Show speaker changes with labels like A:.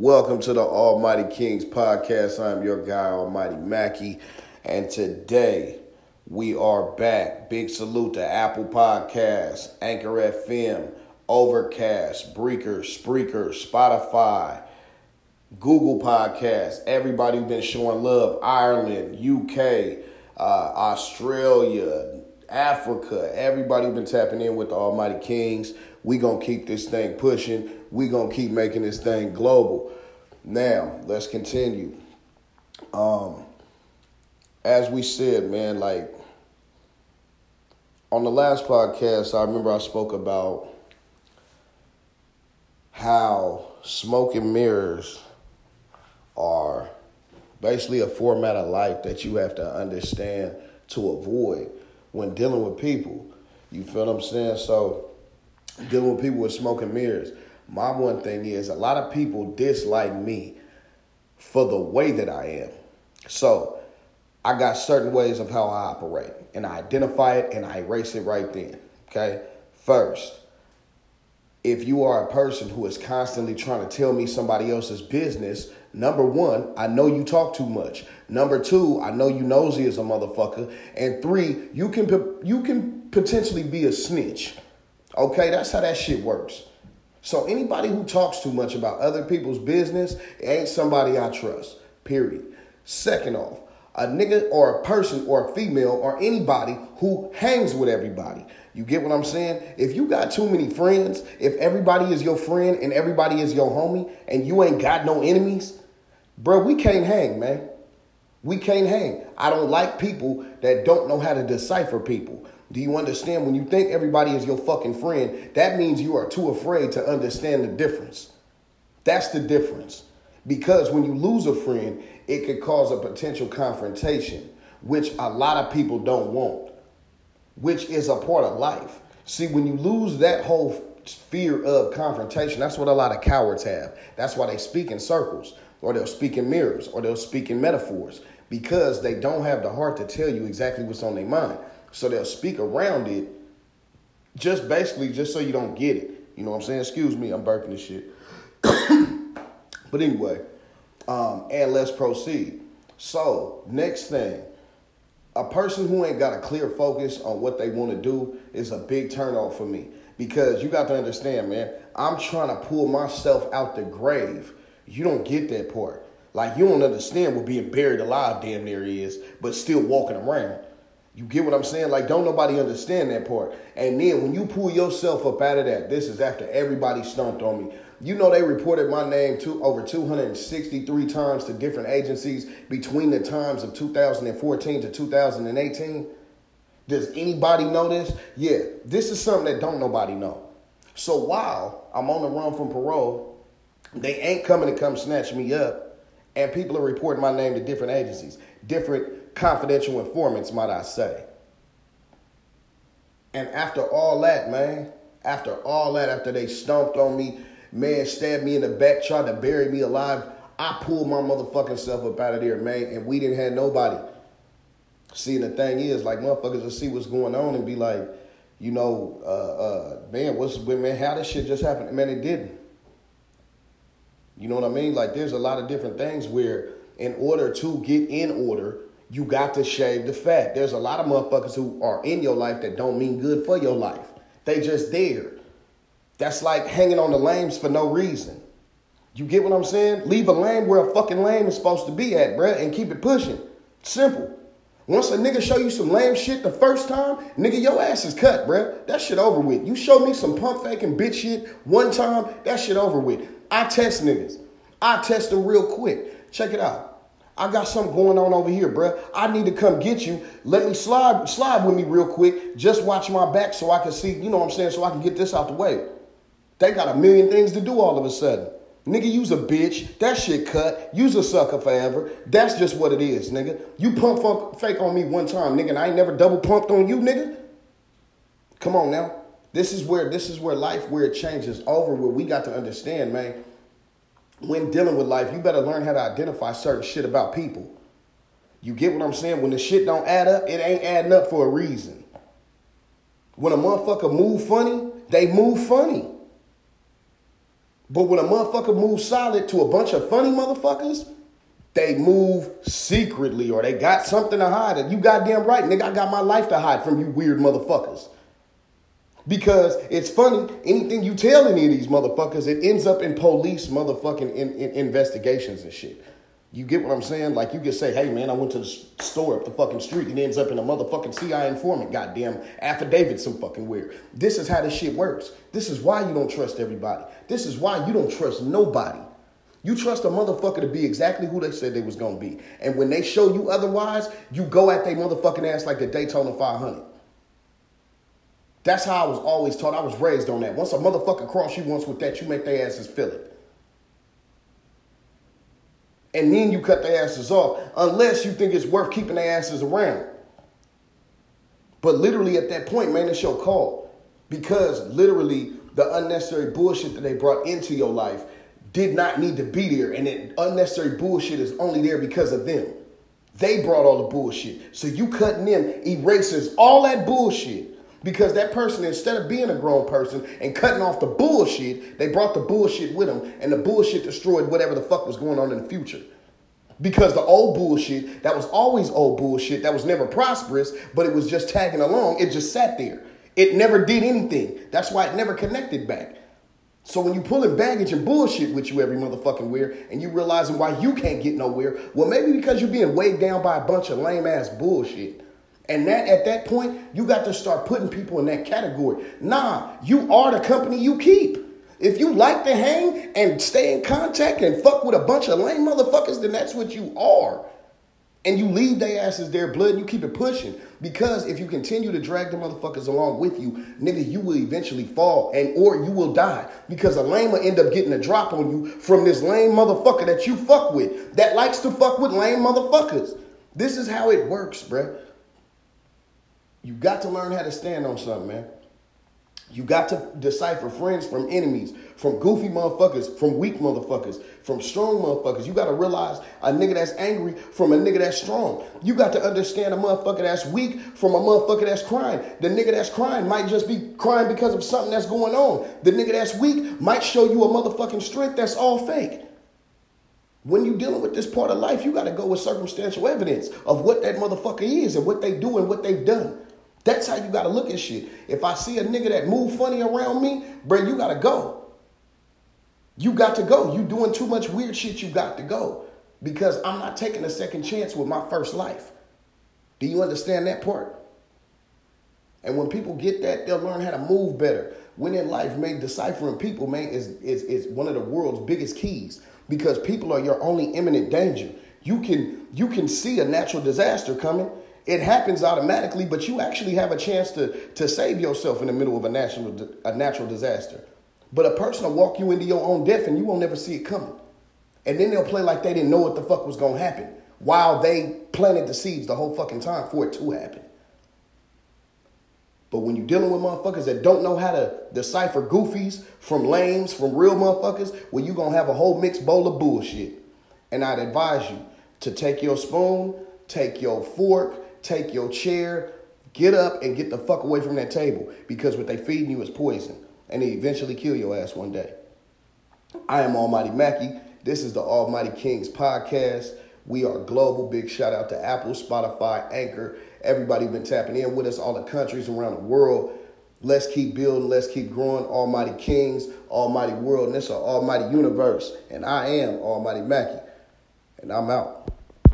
A: Welcome to the Almighty Kings podcast. I'm your guy, Almighty Mackey, and today we are back. Big salute to Apple Podcasts, Anchor FM, Overcast, Breaker, Spreaker, Spotify, Google Podcasts, everybody who's been showing love, Ireland, UK, uh, Australia, Africa, everybody been tapping in with the Almighty Kings. We gonna keep this thing pushing. We gonna keep making this thing global. Now, let's continue. Um, as we said, man, like on the last podcast, I remember I spoke about how smoke and mirrors are basically a format of life that you have to understand to avoid when dealing with people. You feel what I'm saying? So, dealing with people with smoke and mirrors. My one thing is a lot of people dislike me for the way that I am. So, I got certain ways of how I operate, and I identify it and I erase it right then. Okay? First, if you are a person who is constantly trying to tell me somebody else's business, number one, I know you talk too much. Number two, I know you nosy as a motherfucker. And three, you can you can potentially be a snitch. Okay, that's how that shit works. So anybody who talks too much about other people's business ain't somebody I trust. Period. Second off, a nigga or a person or a female or anybody who hangs with everybody. You get what I'm saying? If you got too many friends, if everybody is your friend and everybody is your homie and you ain't got no enemies, bro, we can't hang, man. We can't hang. I don't like people that don't know how to decipher people. Do you understand? When you think everybody is your fucking friend, that means you are too afraid to understand the difference. That's the difference. Because when you lose a friend, it could cause a potential confrontation, which a lot of people don't want, which is a part of life. See, when you lose that whole fear of confrontation, that's what a lot of cowards have. That's why they speak in circles, or they'll speak in mirrors, or they'll speak in metaphors, because they don't have the heart to tell you exactly what's on their mind. So they'll speak around it, just basically just so you don't get it. You know what I'm saying? Excuse me, I'm burping this shit. but anyway, um, and let's proceed. So, next thing, a person who ain't got a clear focus on what they want to do is a big turnoff for me because you got to understand, man. I'm trying to pull myself out the grave. You don't get that part. Like you don't understand what being buried alive damn near is, but still walking around. You get what I'm saying? Like, don't nobody understand that part. And then when you pull yourself up out of that, this is after everybody stomped on me. You know they reported my name to over 263 times to different agencies between the times of 2014 to 2018. Does anybody know this? Yeah, this is something that don't nobody know. So while I'm on the run from parole, they ain't coming to come snatch me up, and people are reporting my name to different agencies, different confidential informants, might I say. And after all that, man, after all that, after they stomped on me, man stabbed me in the back, tried to bury me alive. I pulled my motherfucking self up out of there, man, and we didn't have nobody. See, the thing is, like motherfuckers will see what's going on and be like, you know, uh, uh, man, what's man, how this shit just happened? Man, it didn't. You know what I mean? Like, there's a lot of different things where, in order to get in order, you got to shave the fat. There's a lot of motherfuckers who are in your life that don't mean good for your life. They just there. That's like hanging on the lames for no reason. You get what I'm saying? Leave a lane where a fucking lane is supposed to be at, bruh, and keep it pushing. Simple. Once a nigga show you some lame shit the first time, nigga, your ass is cut, bruh. That shit over with. You show me some pump faking bitch shit one time, that shit over with. I test niggas. I test them real quick. Check it out. I got something going on over here, bruh. I need to come get you. Let me slide slide with me real quick. Just watch my back so I can see, you know what I'm saying, so I can get this out the way. They got a million things to do all of a sudden. Nigga, use a bitch. That shit cut. Use a sucker forever. That's just what it is, nigga. You pump funk, fake on me one time, nigga, and I ain't never double pumped on you, nigga. Come on now. This is where this is where life where it changes over where we got to understand, man. When dealing with life, you better learn how to identify certain shit about people. You get what I'm saying? When the shit don't add up, it ain't adding up for a reason. When a motherfucker move funny, they move funny. But when a motherfucker moves solid to a bunch of funny motherfuckers, they move secretly or they got something to hide. You goddamn right, nigga, I got my life to hide from you weird motherfuckers. Because it's funny, anything you tell any of these motherfuckers, it ends up in police motherfucking in, in investigations and shit. You get what I'm saying? Like you can say, hey man, I went to the store up the fucking street and ends up in a motherfucking CI informant, goddamn affidavit, some fucking weird. This is how this shit works. This is why you don't trust everybody. This is why you don't trust nobody. You trust a motherfucker to be exactly who they said they was gonna be. And when they show you otherwise, you go at they motherfucking ass like the Daytona 500. That's how I was always taught. I was raised on that. Once a motherfucker cross you once with that, you make their asses feel it. And then you cut their asses off, unless you think it's worth keeping their asses around. But literally at that point, man, it's your call. Because literally the unnecessary bullshit that they brought into your life did not need to be there. And that unnecessary bullshit is only there because of them. They brought all the bullshit. So you cutting them erases all that bullshit. Because that person, instead of being a grown person and cutting off the bullshit, they brought the bullshit with them, and the bullshit destroyed whatever the fuck was going on in the future. Because the old bullshit, that was always old bullshit, that was never prosperous, but it was just tagging along, it just sat there. It never did anything. That's why it never connected back. So when you pulling baggage and bullshit with you every motherfucking where, and you realizing why you can't get nowhere, well, maybe because you're being weighed down by a bunch of lame ass bullshit. And that at that point, you got to start putting people in that category. Nah, you are the company you keep. If you like to hang and stay in contact and fuck with a bunch of lame motherfuckers, then that's what you are. And you leave their asses their blood and you keep it pushing. Because if you continue to drag the motherfuckers along with you, nigga, you will eventually fall and or you will die. Because a lame will end up getting a drop on you from this lame motherfucker that you fuck with that likes to fuck with lame motherfuckers. This is how it works, bruh. You got to learn how to stand on something, man. You got to decipher friends from enemies, from goofy motherfuckers, from weak motherfuckers, from strong motherfuckers. You got to realize a nigga that's angry from a nigga that's strong. You got to understand a motherfucker that's weak from a motherfucker that's crying. The nigga that's crying might just be crying because of something that's going on. The nigga that's weak might show you a motherfucking strength that's all fake. When you dealing with this part of life, you got to go with circumstantial evidence of what that motherfucker is and what they do and what they've done. That's how you gotta look at shit. If I see a nigga that move funny around me, bro, you gotta go. You got to go. You doing too much weird shit, you got to go. Because I'm not taking a second chance with my first life. Do you understand that part? And when people get that, they'll learn how to move better. When in life, man, deciphering people, man, is, is, is one of the world's biggest keys because people are your only imminent danger. You can you can see a natural disaster coming it happens automatically, but you actually have a chance to, to save yourself in the middle of a natural, a natural disaster. But a person will walk you into your own death and you won't never see it coming. And then they'll play like they didn't know what the fuck was to happen while they planted the seeds the whole fucking time for it to happen. But when you're dealing with motherfuckers that don't know how to decipher goofies from lames, from real motherfuckers, well, you're to have a whole mixed bowl of bullshit. And I'd advise you to take your spoon, take your fork, take your chair, get up and get the fuck away from that table because what they feeding you is poison and they eventually kill your ass one day. I am Almighty Mackey. This is the Almighty Kings podcast. We are global. Big shout out to Apple, Spotify, Anchor. Everybody been tapping in with us, all the countries around the world. Let's keep building. Let's keep growing. Almighty Kings, Almighty World, and this is Almighty Universe. And I am Almighty Mackey. And I'm out.